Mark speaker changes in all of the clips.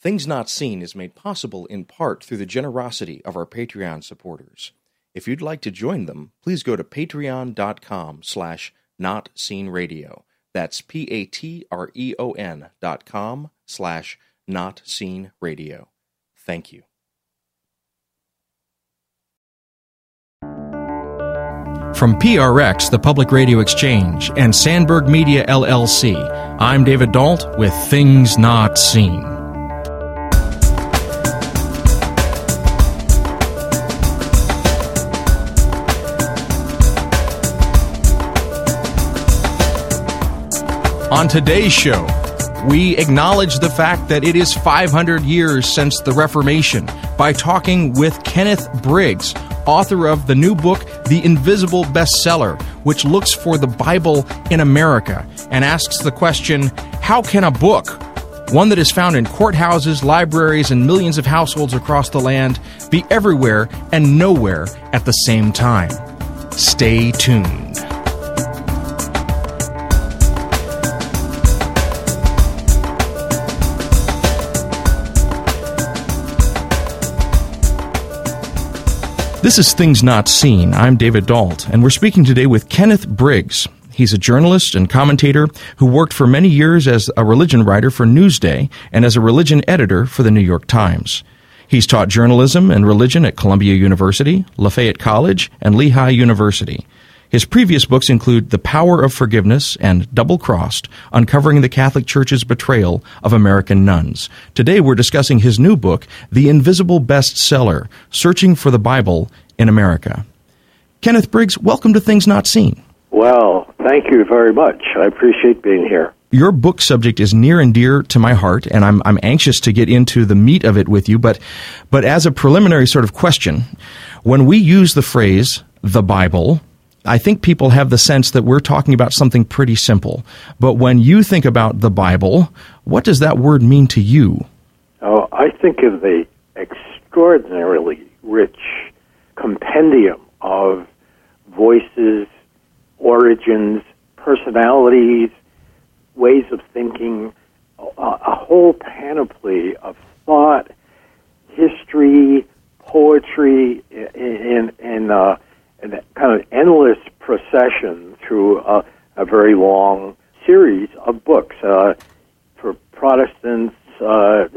Speaker 1: Things Not Seen is made possible in part through the generosity of our Patreon supporters. If you'd like to join them, please go to patreon.com slash notseenradio. That's P-A-T-R-E-O-N dot com slash notseenradio. Thank you. From PRX, the Public Radio Exchange, and Sandberg Media LLC, I'm David Dault with Things Not Seen. On today's show, we acknowledge the fact that it is 500 years since the Reformation by talking with Kenneth Briggs, author of the new book, The Invisible Bestseller, which looks for the Bible in America and asks the question how can a book, one that is found in courthouses, libraries, and millions of households across the land, be everywhere and nowhere at the same time? Stay tuned. This is Things Not Seen. I'm David Dault, and we're speaking today with Kenneth Briggs. He's a journalist and commentator who worked for many years as a religion writer for Newsday and as a religion editor for the New York Times. He's taught journalism and religion at Columbia University, Lafayette College, and Lehigh University. His previous books include The Power of Forgiveness and Double Crossed, Uncovering the Catholic Church's Betrayal of American Nuns. Today we're discussing his new book, The Invisible Bestseller, Searching for the Bible in America. Kenneth Briggs, welcome to Things Not Seen.
Speaker 2: Well, thank you very much. I appreciate being here.
Speaker 1: Your book subject is near and dear to my heart, and I'm, I'm anxious to get into the meat of it with you. But, but as a preliminary sort of question, when we use the phrase the Bible, I think people have the sense that we're talking about something pretty simple. But when you think about the Bible, what does that word mean to you?
Speaker 2: Oh, I think of the extraordinarily rich compendium of voices, origins, personalities, ways of thinking, a, whole panoply of thought, history, poetry, and, and uh, an kind of endless procession through a, a very long series of books. Uh, for Protestants, uh,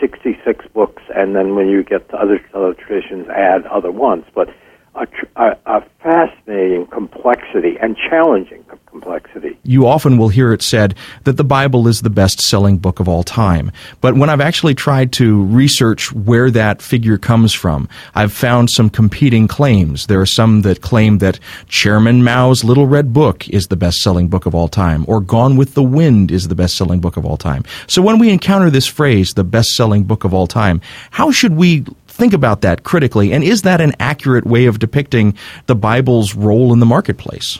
Speaker 2: 66 books, and then when you get to other, other traditions, add other ones. But a, a, fascinating complexity and challenging complexity.
Speaker 1: You often will hear it said that the Bible is the best selling book of all time. But when I've actually tried to research where that figure comes from, I've found some competing claims. There are some that claim that Chairman Mao's Little Red Book is the best selling book of all time, or Gone with the Wind is the best selling book of all time. So when we encounter this phrase, the best selling book of all time, how should we think about that critically? And is that an accurate way of depicting the Bible's role in the marketplace?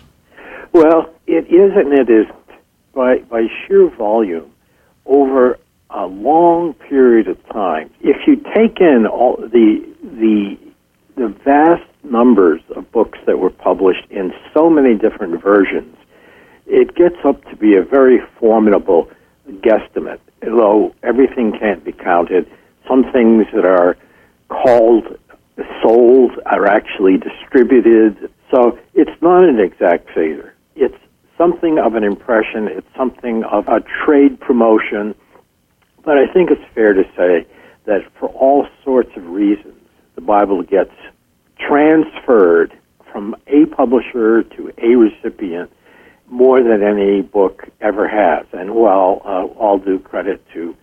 Speaker 2: Well, it is and it isn't. By, by sheer volume, over a long period of time, if you take in all the, the, the vast numbers of books that were published in so many different versions, it gets up to be a very formidable guesstimate. Although everything can't be counted, some things that are called sold are actually distributed. So it's not an exact figure. It's something of an impression. It's something of a trade promotion. But I think it's fair to say that for all sorts of reasons, the Bible gets transferred from a publisher to a recipient more than any book ever has. And while uh, all due credit to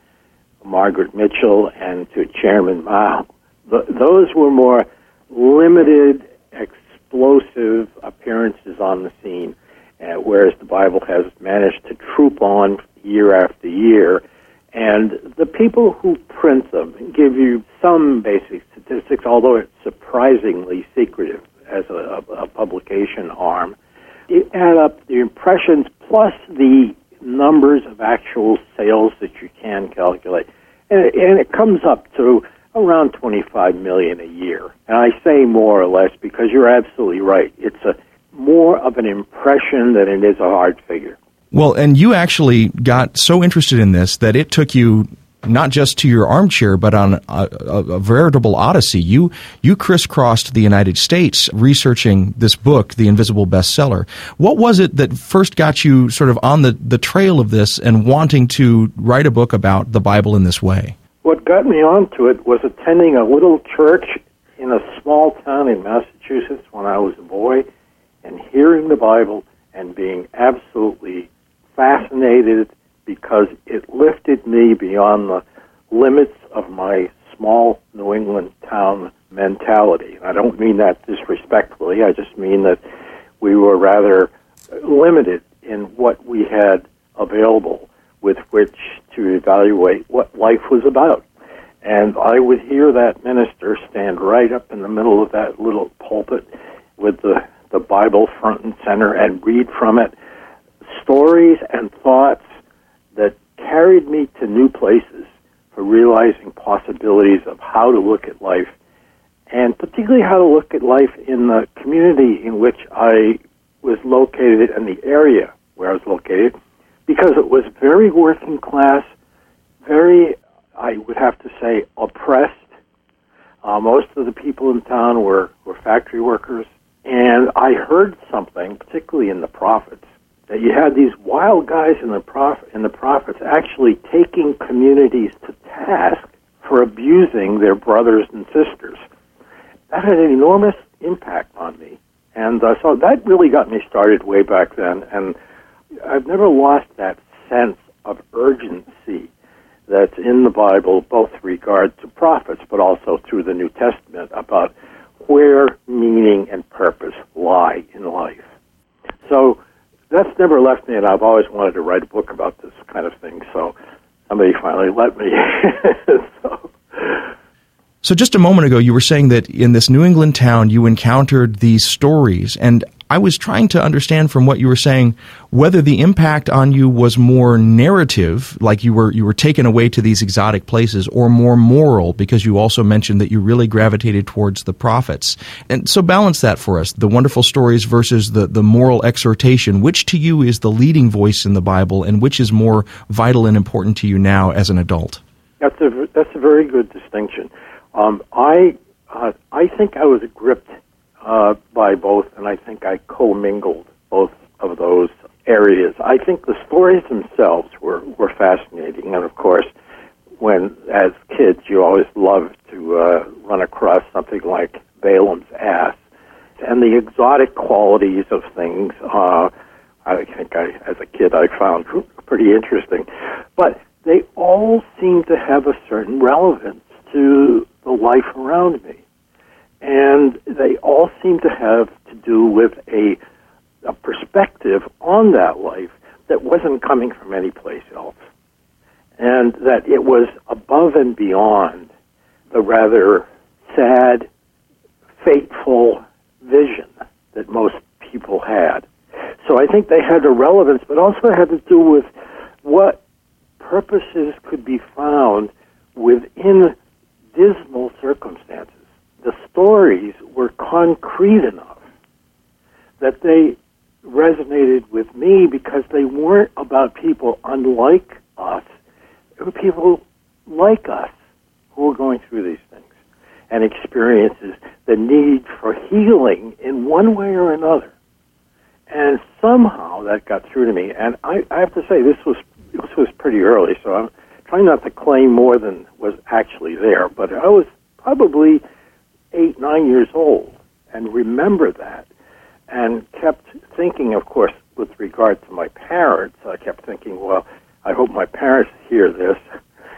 Speaker 2: Margaret Mitchell and to Chairman Mao those were more limited, explosive appearances on the scene, uh, whereas the Bible has managed to troop on year after year. And the people who print them give you some basic statistics, although it's surprisingly secretive as a, a, publication arm. You add up the impressions plus the numbers of actual sales that you can calculate, and, and it comes up to around 25 million a year. And I say more or less because you're absolutely right. It's a more of an impression than it is a hard figure.
Speaker 1: Well, and you actually got so interested in this that it took you not just to your armchair, but on a, a, veritable odyssey. You you crisscrossed the United States researching this book, The Invisible Bestseller. What was it that first got you sort of on the, the trail of this and wanting to write a book about the Bible in this way?
Speaker 2: What got me onto it was attending a little church in a small town in Massachusetts when I was a boy and hearing the Bible and being absolutely fascinated because it lifted me beyond the limits of my small New England town mentality. I don't mean that disrespectfully. I just mean that we were rather limited in what we had available with which to evaluate what life was about. And I would hear that minister stand right up in the middle of that little pulpit with the, the Bible front and center and read from it stories and thoughts that carried me to new places for realizing possibilities of how to look at life, and particularly how to look at life in the community in which I was located and the area where I was located, because it was very working class, very, I would have to say, oppressed. Uh, most of the people in town were, were factory workers, and I heard something, particularly in the prophets, that you had these wild guys in the prof- in the prophets actually taking communities to task for abusing their brothers and sisters. That had an enormous impact on me, and uh, so that really got me started way back then. And I've never lost that sense of urgency that's in the Bible, both regard to prophets, but also through the New Testament about where meaning and purpose lie in life. So that's never left me, and I've always wanted to write a book about this kind of thing. So somebody finally let me. so.
Speaker 1: so just a moment ago, you were saying that in this New England town, you encountered these stories, and I was trying to understand from what you were saying whether the impact on you was more narrative, like you were you were taken away to these exotic places, or more moral, because you also mentioned that you really gravitated towards the prophets. And so balance that for us: the wonderful stories versus the the moral exhortation. Which to you is the leading voice in the Bible, and which is more vital and important to you now as an adult?
Speaker 2: That's a that's a very good distinction. Um, I uh, I think I was gripped uh, by both, and I think I commingled both of those areas. I think the stories themselves were, were fascinating, and of course, when as kids you always loved to uh, run across something like Balaam's ass, and the exotic qualities of things. Uh, I think I, as a kid, I found pretty interesting, but they all seem to have a certain relevance to the life around me and they all seem to have to do with a, a perspective on that life that wasn't coming from any place else, and that it was above and beyond the rather sad, fateful vision that most people had. So I think they had a relevance, but also had to do with what purposes could be found within dismal circumstances the stories were concrete enough that they resonated with me because they weren't about people unlike us. They were people like us who were going through these things and experiences the need for healing in one way or another. And somehow that got through to me. And I, I have to say, this was this was pretty early, so I'm trying not to claim more than was actually there. But I was probably eight, nine years old and remember that and kept thinking, of course, with regard to my parents, I kept thinking, well, I hope my parents hear this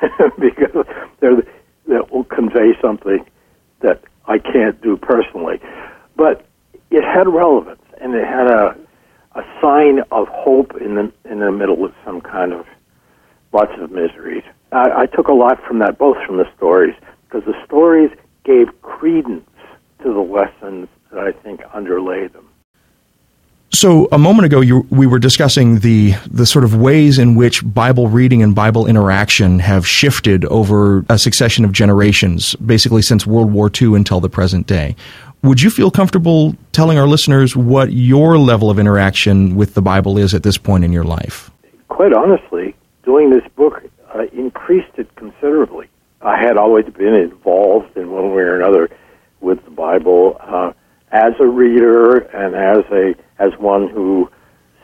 Speaker 2: because they're, that will convey something that I can't do personally. But it had relevance and it had a, a sign of hope in the, in the middle of some kind of lots of miseries. I, I took a lot from that, both from the stories, because the stories gave credence to the lessons that I think underlay them.
Speaker 1: So a moment ago, you, we were discussing the the sort of ways in which Bible reading and Bible interaction have shifted over a succession of generations, basically since World War II until the present day. Would you feel comfortable telling our listeners what your level of interaction with the Bible is at this point in your life?
Speaker 2: Quite honestly, doing this book uh, increased it considerably. I had always been involved in one way or another with the Bible uh, as a reader and as a as one who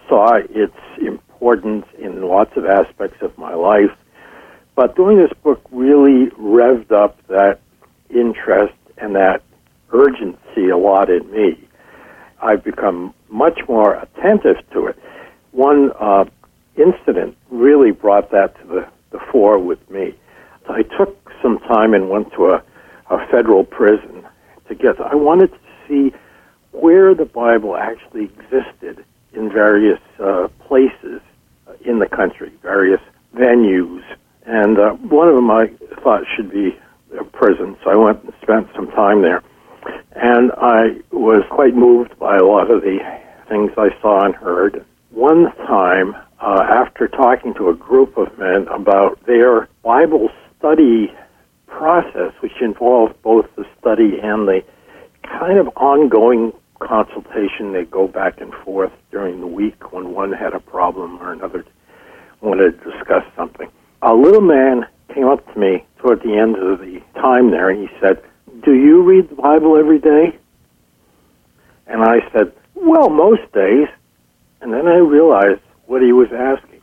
Speaker 2: saw its importance in lots of aspects of my life. But doing this book really revved up that interest and that urgency a lot in me. I've become much more attentive to it. One uh, incident really brought that to the, the fore with me. I took some time and went to a, a federal prison to get. I wanted to see where the Bible actually existed in various uh, places in the country, various venues, and uh, one of them I thought should be a prison. So I went and spent some time there, and I was quite moved by a lot of the things I saw and heard. One time, uh, after talking to a group of men about their Bible study process, which involves both the study and the kind of ongoing consultation. They go back and forth during the week when one had a problem or another wanted to discuss something. A little man came up to me toward the end of the time there and he said, Do you read the Bible every day? And I said, Well, most days. And then I realized what he was asking.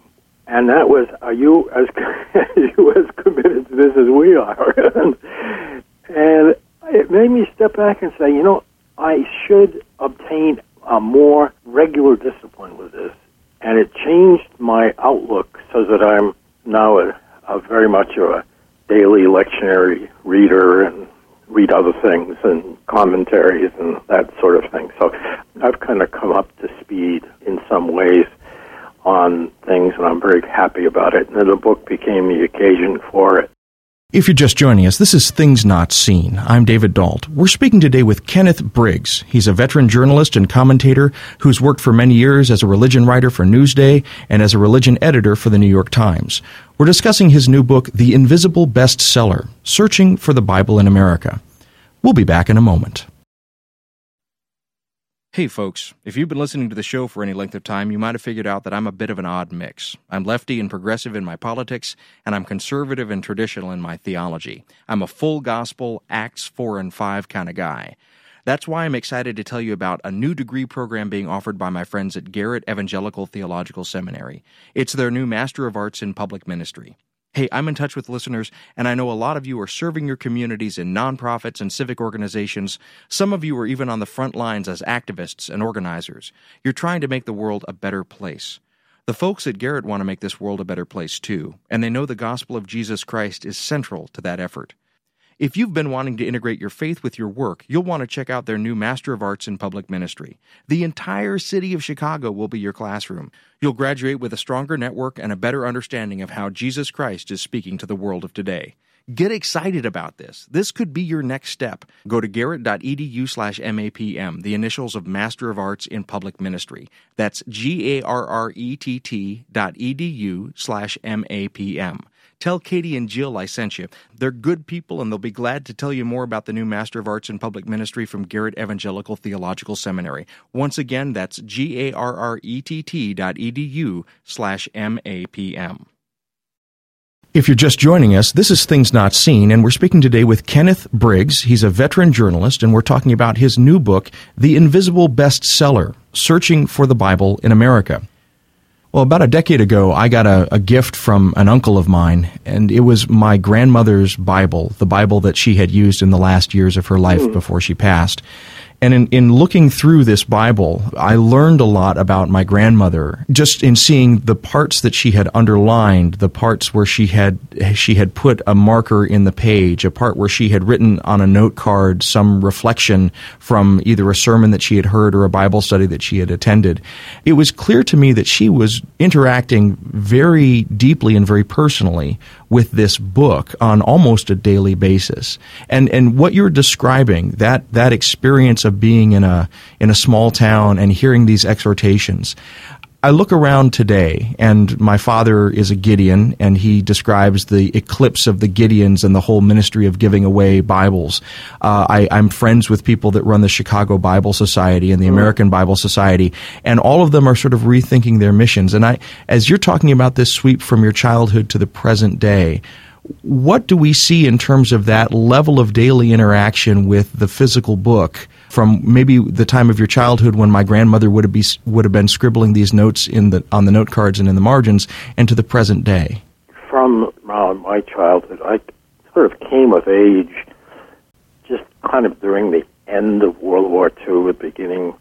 Speaker 2: And that was, Are you as, you as committed to this as we are? and, and it made me step back and say, You know, I should obtain a more regular discipline with this. And it changed my outlook so that I'm now a, a very much of a daily lectionary reader and read other things and commentaries and that sort of thing. So I've kind of come up to speed in some ways on things, and I'm very happy about it. And the book became the occasion for it.
Speaker 1: If you're just joining us, this is Things Not Seen. I'm David Dault. We're speaking today with Kenneth Briggs. He's a veteran journalist and commentator who's worked for many years as a religion writer for Newsday and as a religion editor for the New York Times. We're discussing his new book, The Invisible Bestseller Searching for the Bible in America. We'll be back in a moment. Hey, folks, if you've been listening to the show for any length of time, you might have figured out that I'm a bit of an odd mix. I'm lefty and progressive in my politics, and I'm conservative and traditional in my theology. I'm a full gospel, Acts 4 and 5 kind of guy. That's why I'm excited to tell you about a new degree program being offered by my friends at Garrett Evangelical Theological Seminary. It's their new Master of Arts in Public Ministry. Hey, I'm in touch with listeners, and I know a lot of you are serving your communities in nonprofits and civic organizations. Some of you are even on the front lines as activists and organizers. You're trying to make the world a better place. The folks at Garrett want to make this world a better place too, and they know the gospel of Jesus Christ is central to that effort. If you've been wanting to integrate your faith with your work, you'll want to check out their new Master of Arts in Public Ministry. The entire city of Chicago will be your classroom. You'll graduate with a stronger network and a better understanding of how Jesus Christ is speaking to the world of today. Get excited about this. This could be your next step. Go to garrett.edu slash MAPM, the initials of Master of Arts in Public Ministry. That's G A R R E T T dot edu slash MAPM. Tell Katie and Jill I sent you. They're good people and they'll be glad to tell you more about the new Master of Arts in Public Ministry from Garrett Evangelical Theological Seminary. Once again, that's G-A-R-R-E-T-T dot edu slash M-A-P-M. If you're just joining us, this is Things Not Seen, and we're speaking today with Kenneth Briggs. He's a veteran journalist, and we're talking about his new book, The Invisible Bestseller Searching for the Bible in America. Well, about a decade ago, I got a, a, gift from an uncle of mine, and it was my grandmother's Bible, the Bible that she had used in the last years of her life mm. before she passed. And in, in looking through this Bible, I learned a lot about my grandmother just in seeing the parts that she had underlined, the parts where she had she had put a marker in the page, a part where she had written on a note card some reflection from either a sermon that she had heard or a Bible study that she had attended. It was clear to me that she was interacting very deeply and very personally with this book on almost a daily basis. And and what you're describing, that that experience of being in a in a small town and hearing these exhortations, I look around today, and my father is a Gideon, and he describes the eclipse of the Gideons and the whole ministry of giving away Bibles. Uh, I, am friends with people that run the Chicago Bible Society and the mm-hmm. American Bible Society, and all of them are sort of rethinking their missions. And I, as you're talking about this sweep from your childhood to the present day, what do we see in terms of that level of daily interaction with the physical book from maybe the time of your childhood when my grandmother would have, be, would have been scribbling these notes in the, on the note cards and in the margins and to the present day?
Speaker 2: From uh, my childhood, I sort of came of age just kind of during the end of World War II, the beginning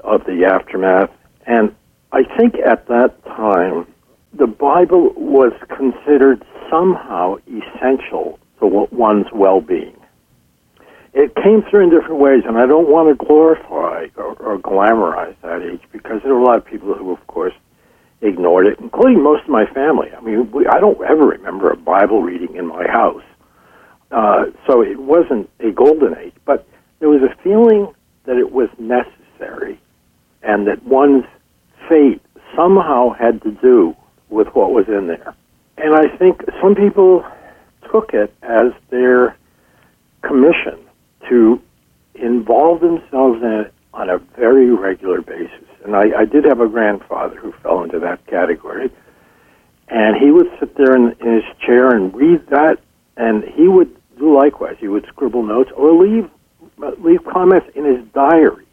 Speaker 2: of the aftermath. And I think at that time, the Bible was considered somehow essential to one's well-being. It came through in different ways, and I don't want to glorify or, or glamorize that age because there were a lot of people who, of course, ignored it, including most of my family. I mean, we, I don't ever remember a Bible reading in my house. Uh, so it wasn't a golden age, but there was a feeling that it was necessary and that one's fate somehow had to do with what was in there. And I think some people took it as their commission to involve themselves in it on a very regular basis. And I, I did have a grandfather who fell into that category. And he would sit there in, in his chair and read that, and he would do likewise. He would scribble notes or leave leave comments in his diary.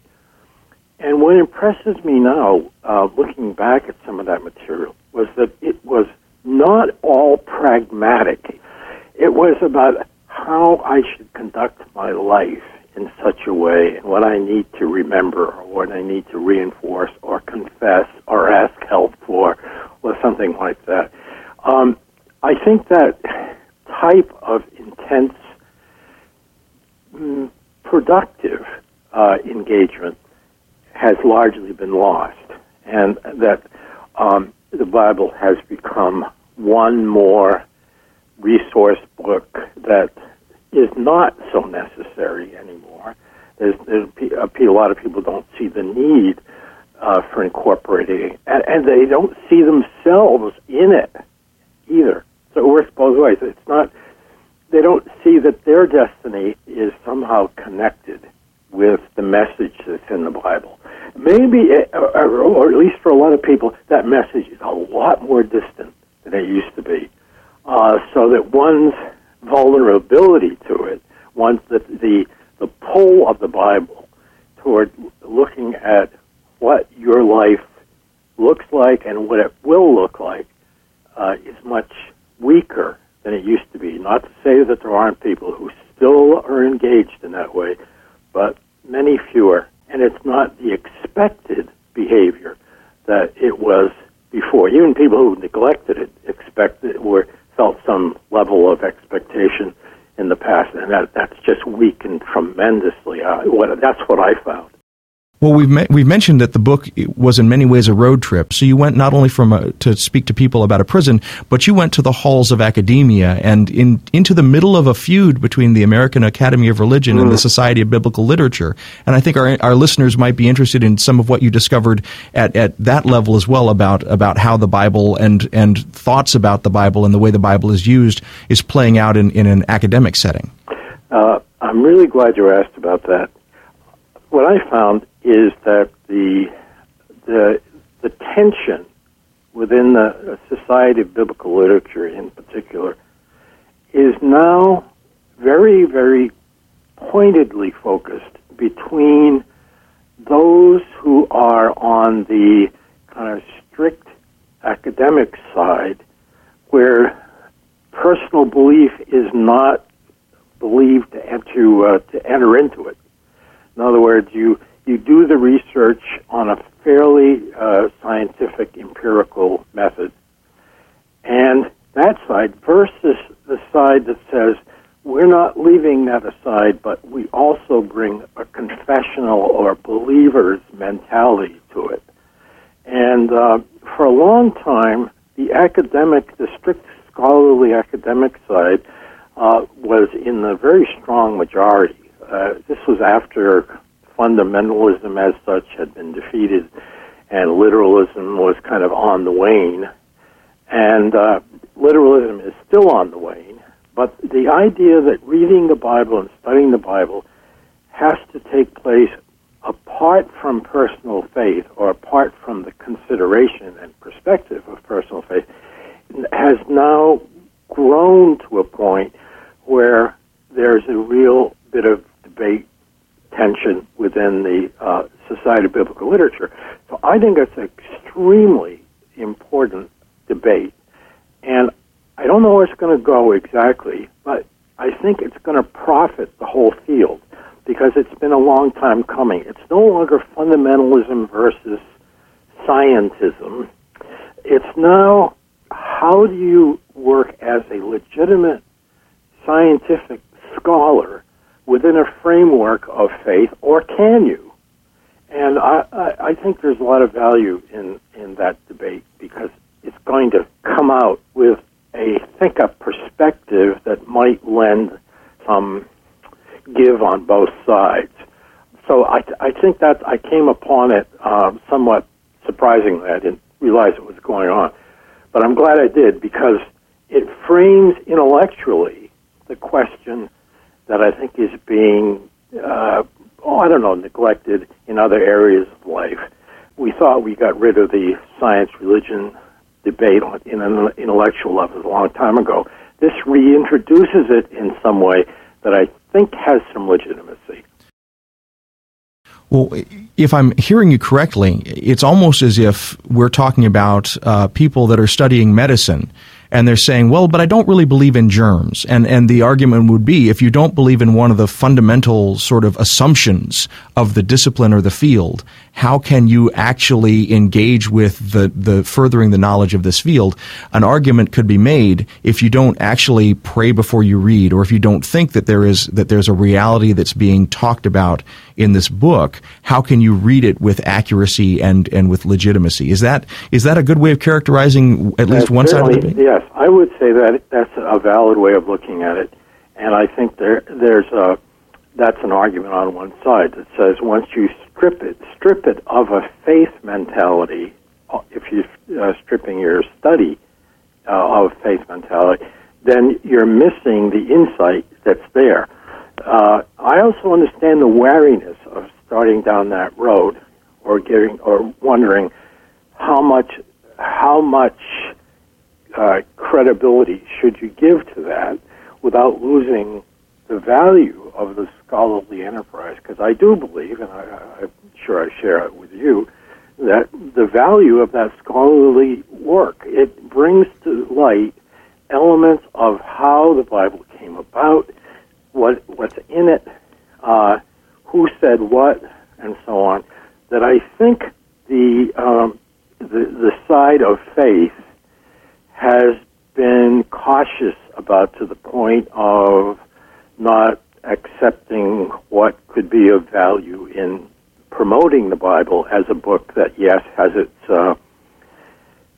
Speaker 2: And what impresses me now, uh, looking back at some of that material, was that it was not all pragmatic. It was about how I should conduct my life in such a way and what I need to remember or what I need to reinforce or confess or ask help for or something like that. Um, I think that type of intense, mm, productive uh, engagement has largely been lost, and that um, the Bible has become one more resource book that is not so necessary anymore. There's, there's a, lot of people don't see the need uh, for incorporating and, and they don't see themselves in it either. So it works both ways. It's not they don't see that their destiny is somehow connected with the message that's in the Bible. Maybe, uh, or at least for a lot of people, that message is a lot more distant than it used to be. Uh, so that one's vulnerability to it, one's the, the, the pull of the Bible toward looking at what your life looks like and what it will look like uh, is much weaker than it used to be. Not to say that there aren't people who still are engaged in that way, but many fewer. And it's not the expected behavior that it was before. Even people who neglected it expected or felt some level of expectation in the past, and that that's just weakened tremendously. Uh, what, that's what I found.
Speaker 1: Well, we've me- we've mentioned that the book was in many ways a road trip. So you went not only from a, to speak to people about a prison, but you went to the halls of academia and in into the middle of a feud between the American Academy of Religion mm. and the mm. Society of Biblical Literature. And I think our our listeners might be interested in some of what you discovered at, at that level as well about about how the Bible and and thoughts about the Bible and the way the Bible is used is playing out in, in an academic setting.
Speaker 2: Uh, I'm really glad you asked about that. What I found is that the the the tension within the Society of Biblical Literature, in particular, is now very, very pointedly focused between those who are on the kind of strict academic side, where personal belief is not believed to, uh, to enter into it. In other words, you you do the research on a fairly uh, scientific, empirical method, and that side versus the side that says we're not leaving that aside, but we also bring a confessional or believer's mentality to it. And uh, for a long time, the academic, the strict scholarly academic side, uh, was in the very strong majority. Uh, this was after fundamentalism as such had been defeated. and literalism was kind of on the wane. And uh, literalism is still on the wane, but the idea that reading the Bible and studying the Bible has to take place apart from personal faith or apart from the consideration and perspective of personal faith has now grown to a point where there's a real bit of debate, tension within the uh, Society of Biblical Literature. So I think it's an extremely important debate. And I don't know where it's going to go exactly, but I think it's going to profit the whole field because it's been a long time coming. It's no longer fundamentalism versus scientism. It's now how do you work as a legitimate scientific scholar within a framework of faith, or can you? And I, I, I think there's a lot of value in, in that debate because it's going to come out with a think up perspective that might lend some give on both sides. So I, I think that I came upon it um, somewhat surprisingly. I didn't realize it was going on, but I'm glad I did because it frames intellectually the question that I think is being, uh, oh, I don't know, neglected in other areas of life. We thought we got rid of the science religion debate on, in an intellectual level a long time ago. This reintroduces it in some way that I think has some legitimacy.
Speaker 1: Well, if I'm hearing you correctly, it's almost as if we're talking about uh, people that are studying medicine and they're saying, well, but I don't really believe in germs. And, and the argument would be if you don't believe in one of the fundamental sort of assumptions of the discipline or the field, how can you actually engage with the, the furthering the knowledge of this field? An argument could be made if you don't actually pray before you read, or if you don't think that there is, that there's a reality that's being talked about in this book, how can you read it with accuracy and, and with legitimacy? Is that, is that a good way of characterizing at least one side of the debate?
Speaker 2: Yes, I would say that that's a valid way of looking at it, and I think there there's a that's an argument on one side that says once you strip it strip it of a faith mentality, uh, if you're uh, stripping your study uh, of faith mentality, then you're missing the insight that's there. Uh, I also understand the wariness of starting down that road, or getting or wondering how much how much uh, credibility should you give to that without losing the value of the scholarly enterprise? Because I do believe, and I, I'm sure I share it with you, that the value of that scholarly work it brings to light elements of how the Bible came about, what what's in it, uh, who said what, and so on. That I think the um, the, the side of faith has been cautious about to the point of not accepting what could be of value in promoting the Bible as a book that, yes, has its uh,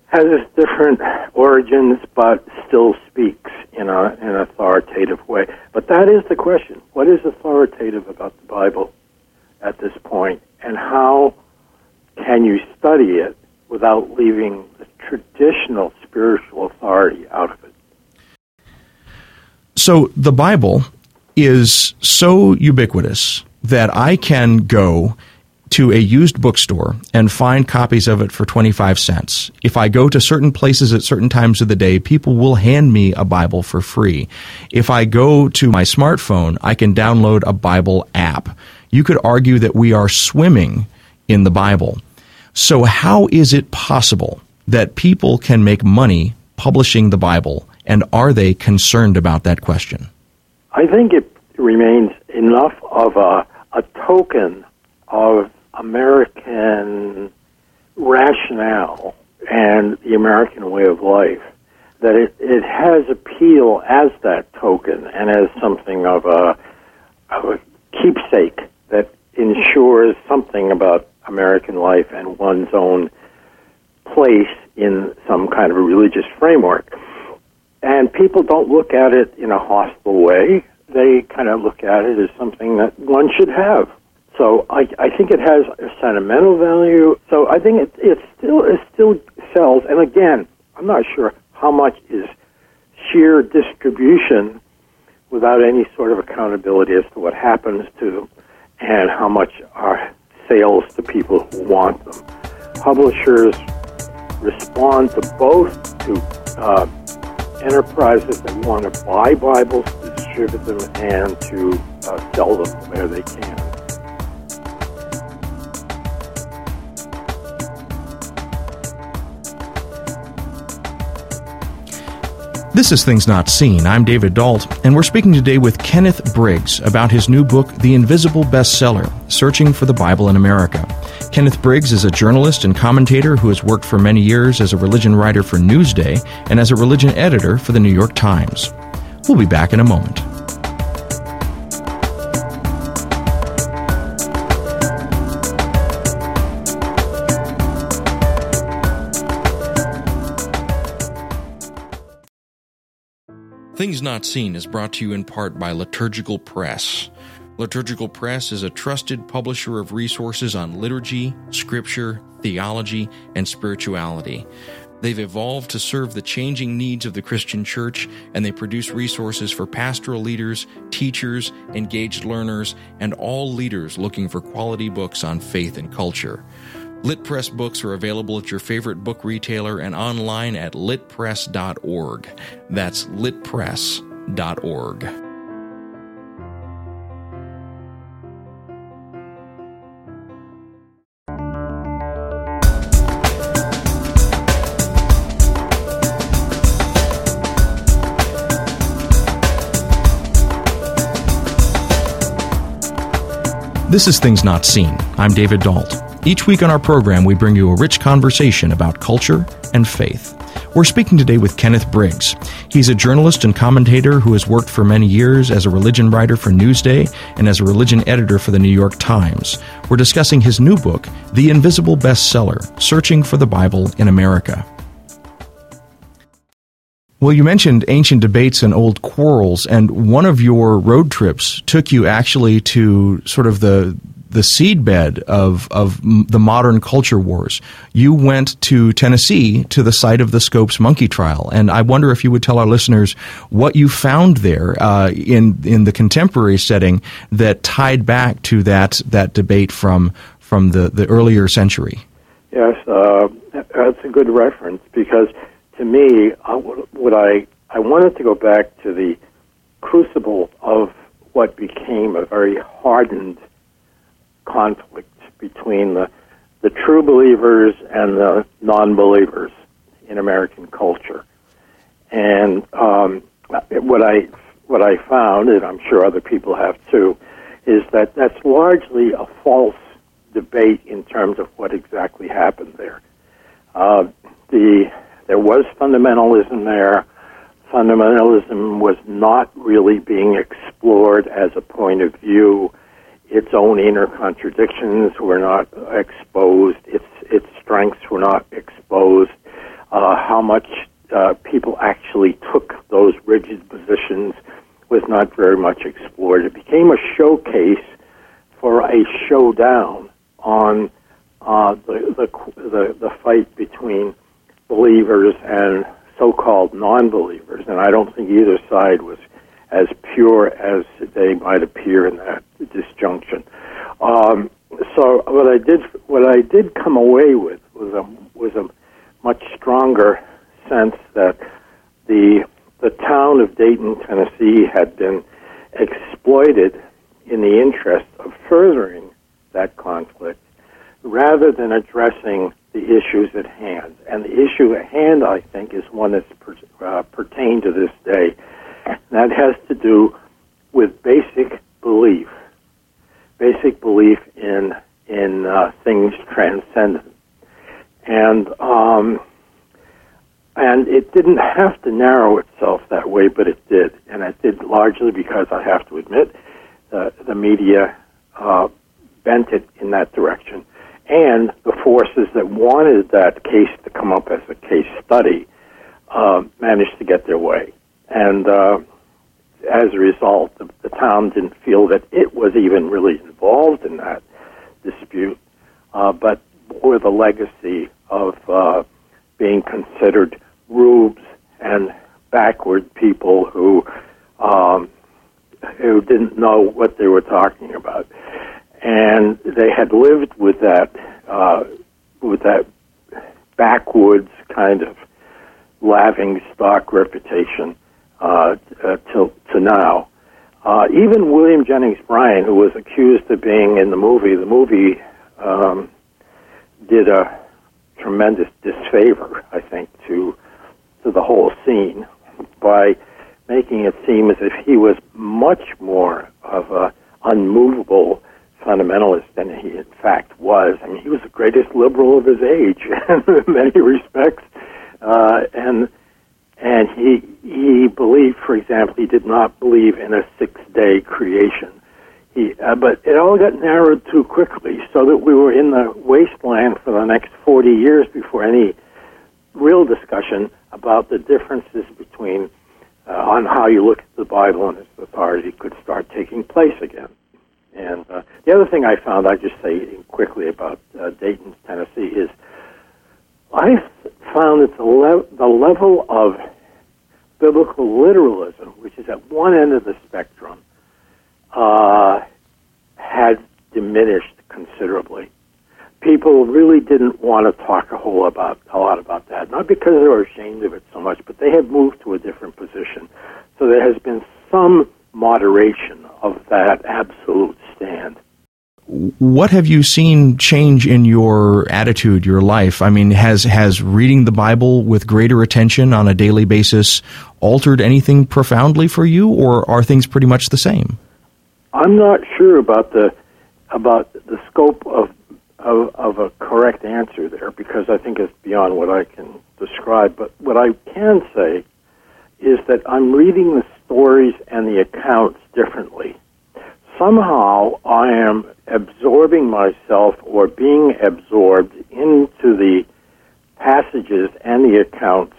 Speaker 2: has its different origins, but still speaks in a, an authoritative way. But that is the question: what is authoritative about the Bible at this point, and how can you study it without leaving the traditional spiritual authority out of it.
Speaker 1: So the Bible is so ubiquitous that I can go to a used bookstore and find copies of it for 25 cents. If I go to certain places at certain times of the day, people will hand me a Bible for free. If I go to my smartphone, I can download a Bible app. You could argue that we are swimming in the Bible. So, how is it possible that people can make money publishing the Bible, and are they concerned about that question?
Speaker 2: I think it remains enough of a, a token of American rationale and the American way of life that it, it has appeal as that token and as something of a, of a keepsake that ensures something about American life and one's own place in some kind of a religious framework. And people don't look at it in a hostile way. They kind of look at it as something that one should have. So I, I think it has a sentimental value. So I think it, it still it still sells. And again, I'm not sure how much is sheer distribution without any sort of accountability as to what happens to them and how much are sales to people who want them. Publishers respond to both to uh, enterprises that want to buy Bibles, distribute them, and to uh, sell them where they can.
Speaker 1: This is Things Not Seen. I'm David Dault, and we're speaking today with Kenneth Briggs about his new book, The Invisible Bestseller Searching for the Bible in America. Kenneth Briggs is a journalist and commentator who has worked for many years as a religion writer for Newsday and as a religion editor for the New York Times. We'll be back in a moment. Things Not Seen is brought to you in part by Liturgical Press. Liturgical Press is a trusted publisher of resources on liturgy, scripture, theology, and spirituality. They've evolved to serve the changing needs of the Christian church, and they produce resources for pastoral leaders, teachers, engaged learners, and all leaders looking for quality books on faith and culture. LitPress books are available at your favorite book retailer and online at litpress.org. That's litpress.org. This is Things Not Seen. I'm David Dault. Each week on our program, we bring you a rich conversation about culture and faith. We're speaking today with Kenneth Briggs. He's a journalist and commentator who has worked for many years as a religion writer for Newsday and as a religion editor for the New York Times. We're discussing his new book, The Invisible Bestseller Searching for the Bible in America. Well, you mentioned ancient debates and old quarrels, and one of your road trips took you actually to sort of the the seedbed of of the modern culture wars. You went to Tennessee to the site of the Scopes monkey trial, and I wonder if you would tell our listeners what you found there uh, in in the contemporary setting that tied back to that that debate from from the, the earlier century.
Speaker 2: Yes, uh, that's a good reference because to me, uh, what I I wanted to go back to the crucible of what became a very hardened conflict between the, the true believers and the non believers in American culture. And um, what I what I found, and I'm sure other people have too, is that that's largely a false debate in terms of what exactly happened there. Uh, the there was fundamentalism there. Fundamentalism was not really being explored as a point of view its own inner contradictions were not exposed, its its strengths were not exposed, uh, how much uh, people actually took those rigid positions was not very much explored. It became a showcase for a showdown on uh, the, the the the fight between believers and so-called non-believers, and I don't think either side was as pure as they might appear in that disjunction. Um, so what I did, what I did come away with was a was a much stronger sense that the the town of Dayton, Tennessee, had been exploited in the interest of furthering that conflict, rather than addressing the issues at hand. And the issue at hand, I think, is one that's per, uh, pertained to this day, that has to do with basic belief, basic belief in in uh, things transcendent, and um, and it didn't have to narrow itself that way, but it did, and it did largely because I have to admit uh, the media uh, bent it in that direction, and the forces that wanted that case to come up as a case study uh, managed to get their way and uh, as a result, the, the town didn't feel that it was even really involved in that. dispute, uh, but bore the legacy of uh, being considered rubes and backward people who um, who didn't know what they were talking about, and they had lived with that uh, with that backwoods kind of laughing stock reputation uh, uh, till to now. Uh, even William Jennings Bryan, who was accused of being in the movie, the movie um, did a tremendous disfavor, I think, to to the whole scene by making it seem as if he was much more of a unmovable fundamentalist than he in fact was. I mean, he was the greatest liberal of his age in many respects, uh, and and he he believed, for example, he did not believe in a six day creation. He, uh, but it all got narrowed too quickly, so that we were in the wasteland for the next forty years before any real discussion about the differences between uh, on how you look at the Bible and its authority could start taking place again. And uh, the other thing I found, I just say quickly about uh, Dayton, Tennessee, is I found that the, le- the level of biblical literalism, which is at one end of the spectrum, uh, had diminished considerably. People really didn't want to talk a whole about a lot about that, not because they were ashamed of it so much, but they had moved to a different position. So there has been some moderation of that absolute stand.
Speaker 1: What have you seen change in your attitude, your life? I mean, has has reading the Bible with greater attention on a daily basis altered anything profoundly for you, or are things pretty much the same?
Speaker 2: I'm not sure about the about the scope of of, of a correct answer there because I think it's beyond what I can describe. But what I can say is that I'm reading the stories and the accounts differently. Somehow I am absorbing myself or being absorbed into the passages and the accounts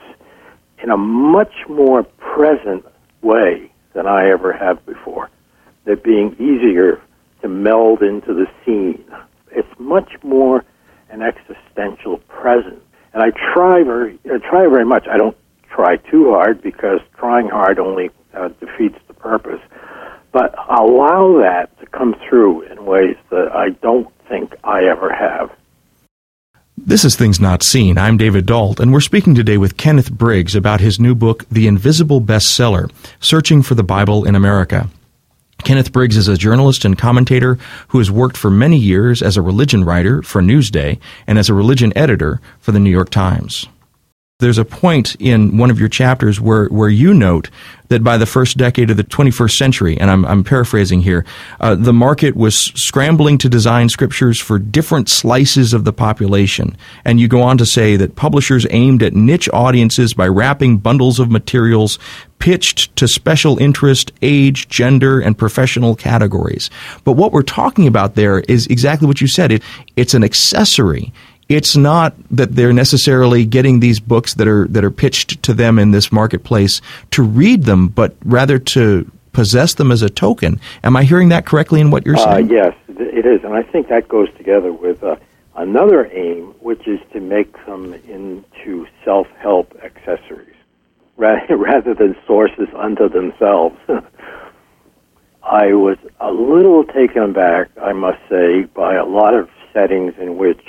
Speaker 2: in a much more present way than I ever have before. They're being easier to meld into the scene. It's much more an existential present. And I try very, I try very much. I don't try too hard because trying hard only uh, defeats the purpose. But allow that to come through in ways that I don't think I ever have.
Speaker 1: This is Things Not Seen. I'm David Dault, and we're speaking today with Kenneth Briggs about his new book, The Invisible Bestseller Searching for the Bible in America. Kenneth Briggs is a journalist and commentator who has worked for many years as a religion writer for Newsday and as a religion editor for the New York Times. There's a point in one of your chapters where, where you note that by the first decade of the 21st century, and I'm, I'm paraphrasing here, uh, the market was scrambling to design scriptures for different slices of the population. And you go on to say that publishers aimed at niche audiences by wrapping bundles of materials pitched to special interest, age, gender, and professional categories. But what we're talking about there is exactly what you said. It, it's an accessory it's not that they're necessarily getting these books that are that are pitched to them in this marketplace to read them, but rather to possess them as a token. Am I hearing that correctly in what you're uh, saying?
Speaker 2: Uh, yes, it is, and I think that goes together with uh, another aim, which is to make them into self-help accessories rather than sources unto themselves. I was a little taken aback, I must say, by a lot of settings in which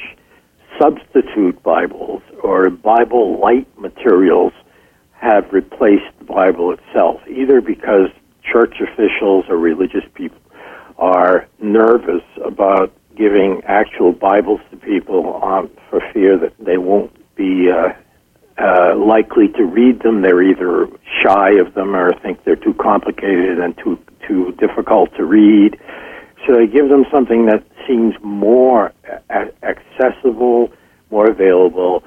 Speaker 2: substitute Bibles or Bible light materials have replaced the Bible itself, either because church officials or religious people are nervous about giving actual Bibles to people um, for fear that they won't be uh, uh, likely to read them. They're either shy of them or think they're too complicated and too too difficult to read. So they give them something that seems more a- accessible, more available,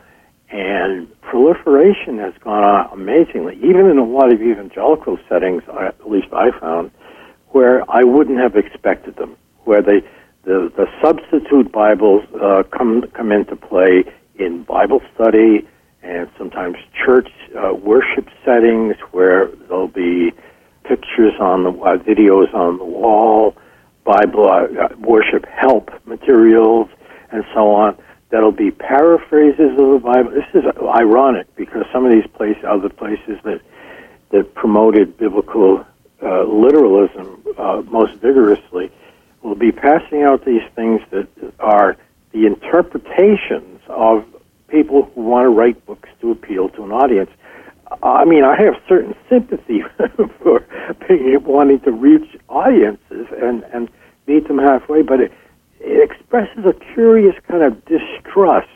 Speaker 2: and proliferation has gone on amazingly. Even in a lot of evangelical settings, at least I found, where I wouldn't have expected them, where they the, the substitute Bibles uh, come come into play in Bible study and sometimes church uh, worship settings where there'll be pictures on the uh, videos on the wall Bible uh, worship help materials and so on that'll be paraphrases of the Bible. This is ironic because some of these places, other places that that promoted biblical uh, literalism uh, most vigorously, will be passing out these things that are the interpretations of people who want to write books to appeal to an audience. I mean, I have certain sympathy for wanting to reach audiences and and meet them halfway, but it, it expresses a curious kind of distrust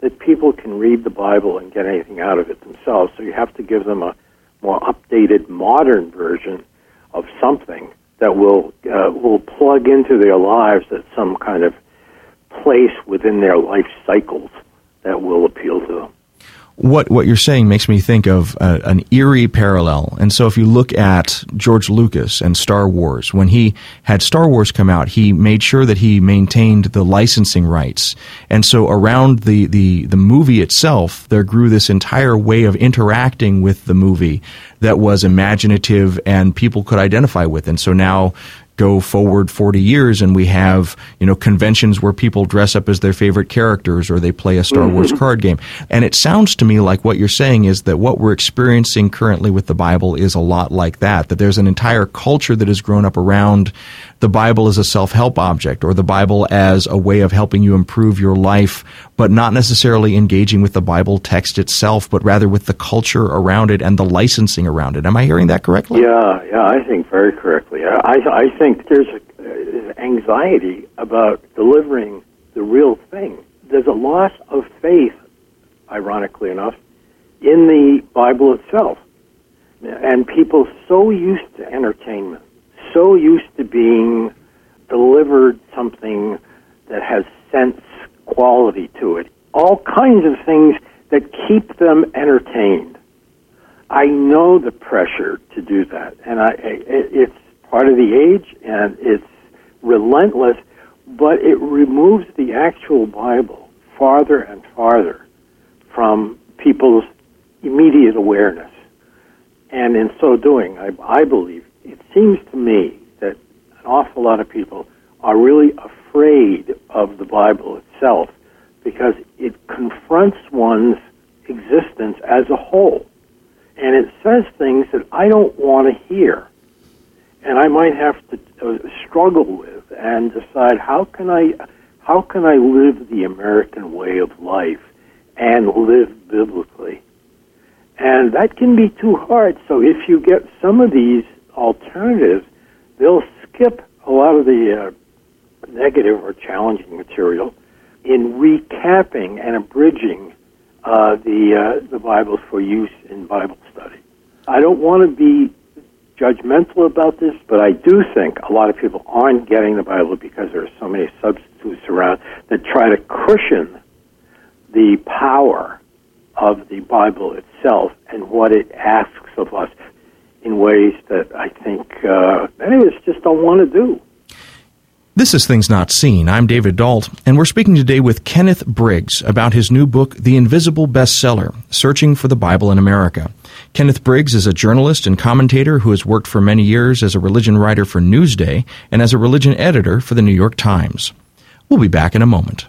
Speaker 2: that people can read the Bible and get anything out of it themselves. So you have to give them a more updated, modern version of something that will uh, will plug into their lives at some kind of place within their life cycles that will appeal to them
Speaker 1: what what you're saying makes me think of a, an eerie parallel. And so, if you look at George Lucas and Star Wars, when he had Star Wars come out, he made sure that he maintained the licensing rights. And so, around the the the movie itself, there grew this entire way of interacting with the movie that was imaginative and people could identify with. And so now go forward 40 years and we have, you know, conventions where people dress up as their favorite characters or they play a Star Wars mm-hmm. card game. And it sounds to me like what you're saying is that what we're experiencing currently with the Bible is a lot like that, that there's an entire culture that has grown up around the Bible as a self-help object or the Bible as a way of helping you improve your life, but not necessarily engaging with the Bible text itself, but rather with the culture around it and the licensing around it. Am I hearing that correctly?
Speaker 2: Yeah, yeah, I think very correctly. I, I think there's a, anxiety about delivering the real thing. There's a loss of faith, ironically enough, in the Bible itself. And people so used to entertainment so used to being delivered something that has sense quality to it. All kinds of things that keep them entertained. I know the pressure to do that, and I, it's part of the age, and it's relentless, but it removes the actual Bible farther and farther from people's immediate awareness. And in so doing, I, I believe it seems to me that an awful lot of people are really afraid of the Bible itself because it confronts one's existence as a whole. And it says things that I don't want to hear. And I might have to uh, struggle with and decide how can I how can I live the American way of life and live biblically? And that can be too hard. So if you get some of these alternatives, they'll skip a lot of the uh, negative or challenging material in recapping and abridging uh, the uh, the Bible for use in Bible study. I don't want to be judgmental about this, but I do think a lot of people aren't getting the Bible because there are so many substitutes around that try to cushion the power of the Bible itself and what it asks of us in ways that I think uh, many of us just don't want to do.
Speaker 1: This is Things Not Seen. I'm David Dault, and we're speaking today with Kenneth Briggs about his new book, The Invisible Bestseller Searching for the Bible in America. Kenneth Briggs is a journalist and commentator who has worked for many years as a religion writer for Newsday and as a religion editor for the New York Times. We'll be back in a moment.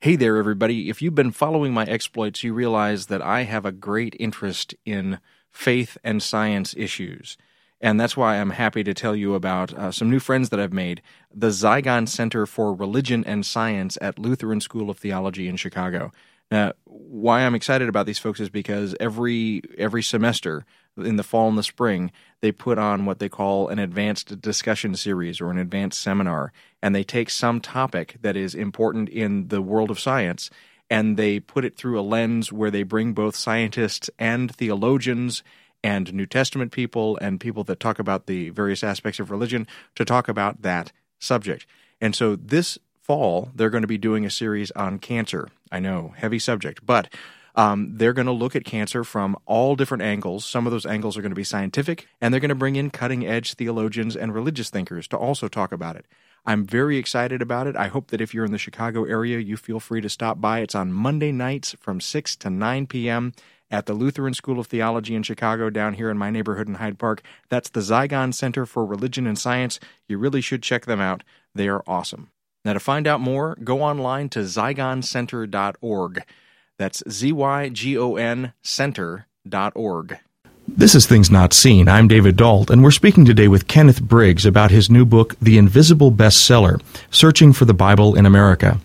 Speaker 1: Hey there, everybody. If you've been following my exploits, you realize that I have a great interest in faith and science issues. And that's why I'm happy to tell you about uh, some new friends that I've made the Zygon Center for Religion and Science at Lutheran School of Theology in Chicago. Now, why I'm excited about these folks is because every every semester in the fall and the spring, they put on what they call an advanced discussion series or an advanced seminar, and they take some topic that is important in the world of science and they put it through a lens where they bring both scientists and theologians and New Testament people and people that talk about the various aspects of religion to talk about that subject. And so this fall, they're going to be doing a series on cancer. I know, heavy subject, but um, they're going to look at cancer from all different angles. Some of those angles are going to be scientific, and they're going to bring in cutting edge theologians and religious thinkers to also talk about it. I'm very excited about it. I hope that if you're in the Chicago area, you feel free to stop by. It's on Monday nights from 6 to 9 p.m. at the Lutheran School of Theology in Chicago, down here in my neighborhood in Hyde Park. That's the Zygon Center for Religion and Science. You really should check them out. They are awesome. Now, to find out more, go online to zygoncenter.org. That's Z Y G O N Center.org. This is Things Not Seen. I'm David Dault, and we're speaking today with Kenneth Briggs about his new book, The Invisible Bestseller Searching for the Bible in America.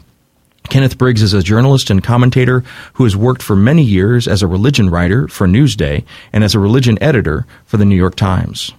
Speaker 1: Kenneth Briggs is a journalist and commentator who has worked for many years as a religion writer for Newsday and as a religion editor for the New York Times.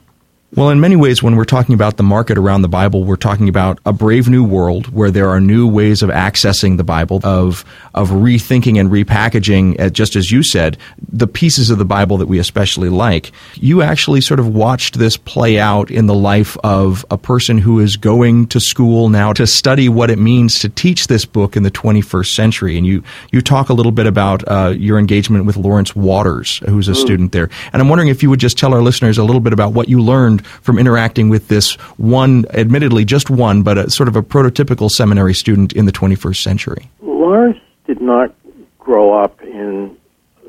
Speaker 1: Well, in many ways, when we're talking about the market around the Bible, we're talking about a brave new world where there are new ways of accessing the Bible, of of rethinking and repackaging, uh, just as you said, the pieces of the Bible that we especially like. You actually sort of watched this play out in the life of a person who is going to school now to study what it means to teach this book in the 21st century. And you you talk a little bit about uh, your engagement with Lawrence Waters, who's a mm. student there. And I'm wondering if you would just tell our listeners a little bit about what you learned from interacting with this one, admittedly just one, but a, sort of a prototypical seminary student in the 21st century?
Speaker 2: Lawrence did not grow up in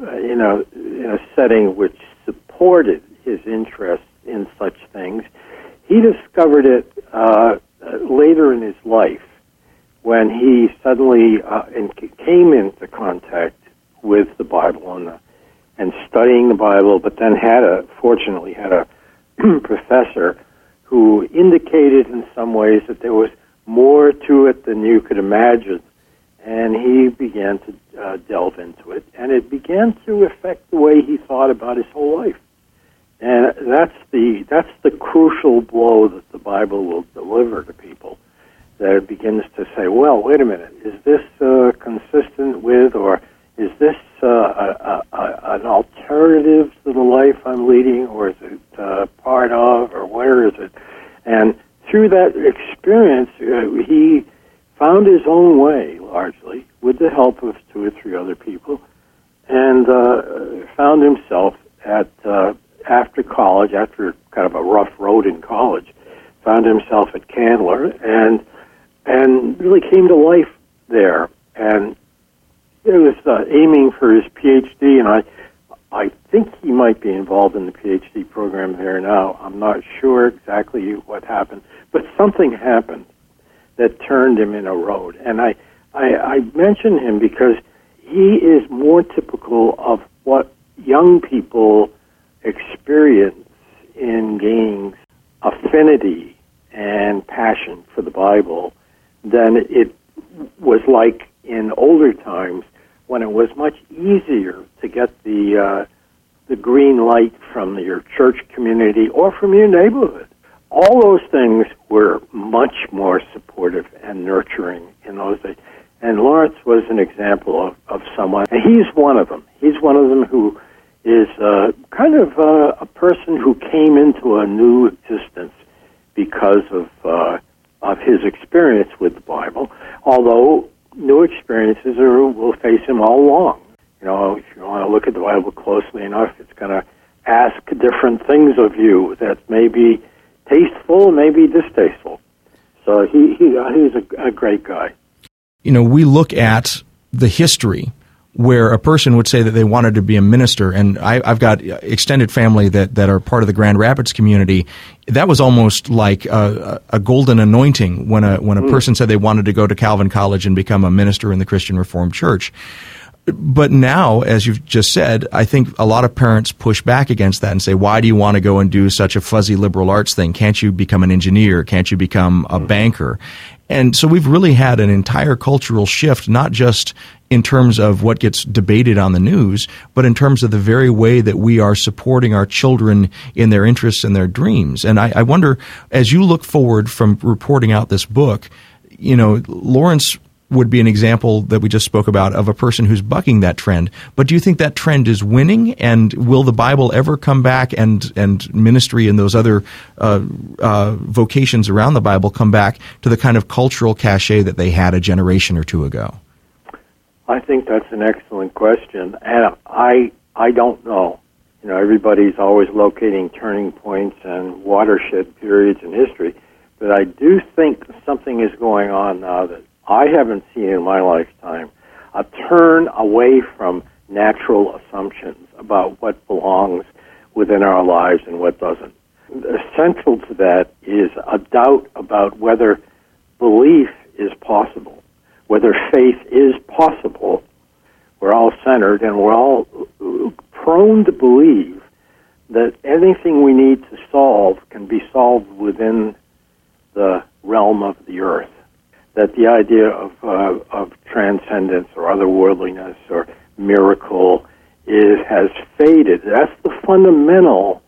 Speaker 2: uh, in a in a setting which supported his interest in such things. He discovered it uh, later in his life when he suddenly uh, came into contact with the Bible and, uh, and studying the Bible, but then had a fortunately had a professor who indicated in some ways that there was more to it than you could imagine. And he began to uh, delve into it, and it began to affect the way he thought about his whole life. And that's the that's the crucial blow that the Bible will deliver to people. That it begins to say, well, wait a minute, is this uh, consistent with, or is this uh, a, a, an alternative to the life I'm leading, or is it uh, part of, or where is it? And through that experience, uh, he found his own way, largely, with the help of two or three other people, and uh, found himself at uh, after college, after kind of a rough road in college, found himself at Candler, and and really came to life there, and was uh, aiming for his PhD, and I, I think he might be involved in the PhD program there now. I'm not sure exactly what happened, but something happened that turned him in a road. And I, I, I mention him because he is more typical of what young people experience in gaining affinity and passion for the Bible than it was like in older times when it was much easier to get the uh, the green light from your church community or from your neighborhood. All those things were much more supportive and nurturing in those days. And Lawrence was an example of, of someone, and he's one of them. He's one of them who is uh, kind of uh, a person who came into a new existence because of uh, of his experience with the Bible. Although new experiences are, will face him all along. You know, if you want to look at the Bible closely enough, it's going to ask different things of you that may be tasteful, may be distasteful. So he, he uh, he's a, a great guy.
Speaker 1: You know, we look at the history where a person would say that they wanted to be a minister, and I, have got extended family that, that are part of the Grand Rapids community. That was almost like a, a golden anointing when a when a mm. person said they wanted to go to Calvin College and become a minister in the Christian Reformed Church. But now, as you've just said, I think a lot of parents push back against that and say, why do you want to go and do such a fuzzy liberal arts thing? Can't you become an engineer? Can't you become a mm. banker? And so we've really had an entire cultural shift, not just in terms of what gets debated on the news, but in terms of the very way that we are supporting our children in their interests and their dreams. And I, I wonder, as you look forward from reporting out this book, you know, Lawrence would be an example that we just spoke about of a person who's bucking that trend. But do you think that trend is winning? And will the Bible ever come back and, and ministry and those other uh, uh, vocations around the Bible come back to the kind of cultural cachet that they had a generation or two ago?
Speaker 2: I think that's an excellent question, and I I don't know. You know, everybody's always locating turning points and watershed periods in history, but I do think something is going on now that I haven't seen in my lifetime. A turn away from natural assumptions about what belongs within our lives and what doesn't. Essential to that is a doubt about whether belief is possible, whether faith is possible. We're all centered and we're all prone to believe that anything we need to solve can be solved within the realm of the earth. That the idea of, uh, of transcendence or otherworldliness or miracle is has faded. That's the fundamental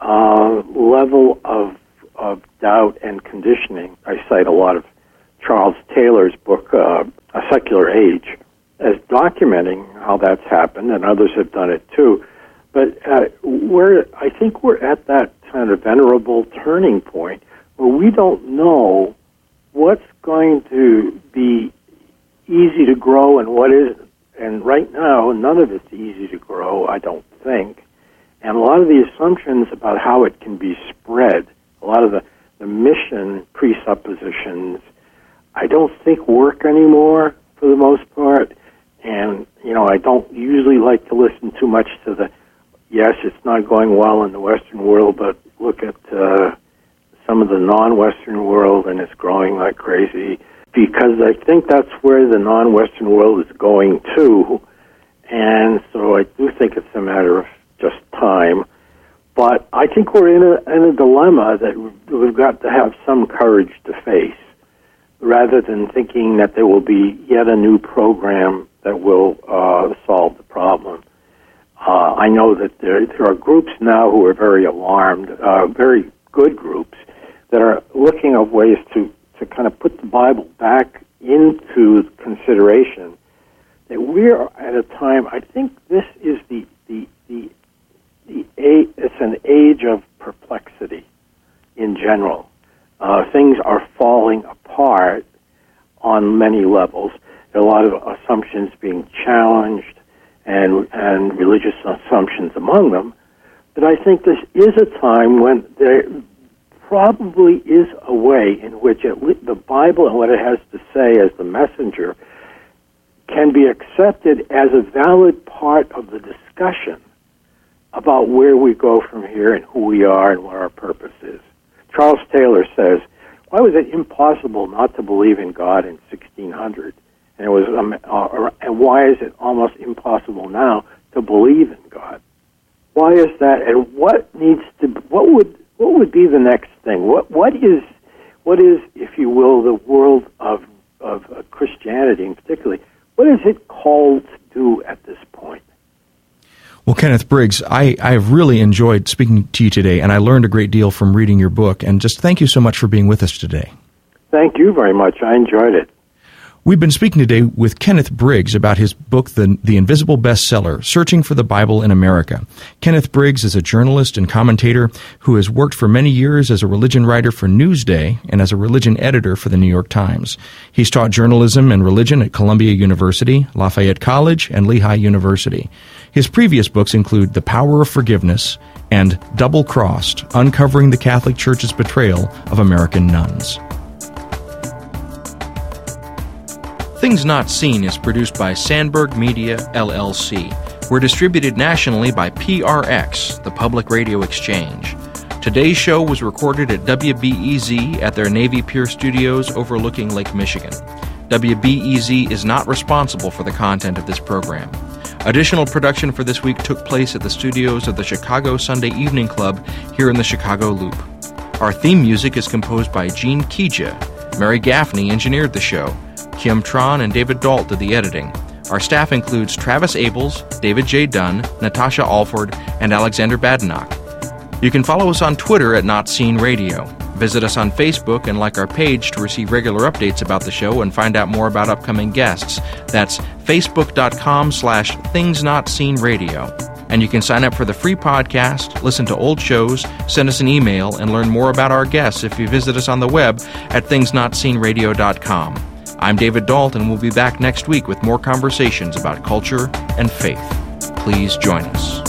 Speaker 2: uh, level of of doubt and conditioning. I cite a lot of Charles Taylor's book, uh, A Secular Age, as documenting how that's happened, and others have done it too. But uh, we're, I think we're at that kind of venerable turning point where we don't know what's going to be easy to grow and what isn't. And right now, none of it's easy to grow, I don't think. And a lot of the assumptions about how it can be spread, a lot of the, the mission presuppositions, I don't think work anymore for the most part. And, you know, I don't usually like to listen too much to the, yes, it's not going well in the Western world, but look at uh, some of the non Western world and it's growing like crazy because I think that's where the non-Western world is going to, and so I do think it's a matter of just time. But I think we're in a in a dilemma that we've got to have some courage to face, rather than thinking that there will be yet a new program that will uh, solve the problem. Uh, I know that there there are groups now who are very alarmed, uh, very good groups that are looking of ways to to kind of put the Bible back into consideration, that we're at a time. I think this is the the the the it's an age of perplexity in general. Uh, things are falling apart on many levels. There are a lot of assumptions being challenged, and and religious assumptions among them. But I think this is a time when there probably is a way in which the Bible and what it has to say as the messenger can be accepted as a valid part of the discussion about where we go from here and who we are and what our purpose is. Charles Taylor says, "Why was it impossible not to believe in God in 1600, and it was, um, uh, and why is it almost impossible now to believe in God? Why is that? And what needs to? What would what would be the next thing? What what is what is, if you will, the world of of uh, Christianity, in particularly, what is it called to do at this point?
Speaker 1: Well, Kenneth Briggs, I, I have really enjoyed speaking to you today, and I learned a great deal from reading your book. And just thank you so much for being with us today.
Speaker 2: Thank you very much. I enjoyed it.
Speaker 1: We've been speaking today with Kenneth Briggs about his book, The, the Invisible Bestseller Searching for the Bible in America. Kenneth Briggs is a journalist and commentator who has worked for many years as a religion writer for Newsday and as a religion editor for the New York Times. He's taught journalism and religion at Columbia University, Lafayette College, and Lehigh University. His previous books include The Power of Forgiveness and Double Crossed Uncovering the Catholic Church's Betrayal of American Nuns. Things Not Seen is produced by Sandberg Media, LLC. We're distributed nationally by PRX, the Public Radio Exchange. Today's show was recorded at WBEZ at their Navy Pier studios overlooking Lake Michigan. WBEZ is not responsible for the content of this program. Additional production for this week took place at the studios of the Chicago Sunday Evening Club here in the Chicago Loop. Our theme music is composed by Gene Kija. Mary Gaffney engineered the show. Kim Tron and David Dault did the editing. Our staff includes Travis Abels, David J. Dunn, Natasha Alford, and Alexander Badenoch. You can follow us on Twitter at Not Seen Radio. Visit us on Facebook and like our page to receive regular updates about the show and find out more about upcoming guests. That's facebook.com slash things not seen radio. And you can sign up for the free podcast, listen to old shows, send us an email, and learn more about our guests if you visit us on the web at thingsnotseenradio.com. I'm David Dalton. We'll be back next week with more conversations about culture and faith. Please join us.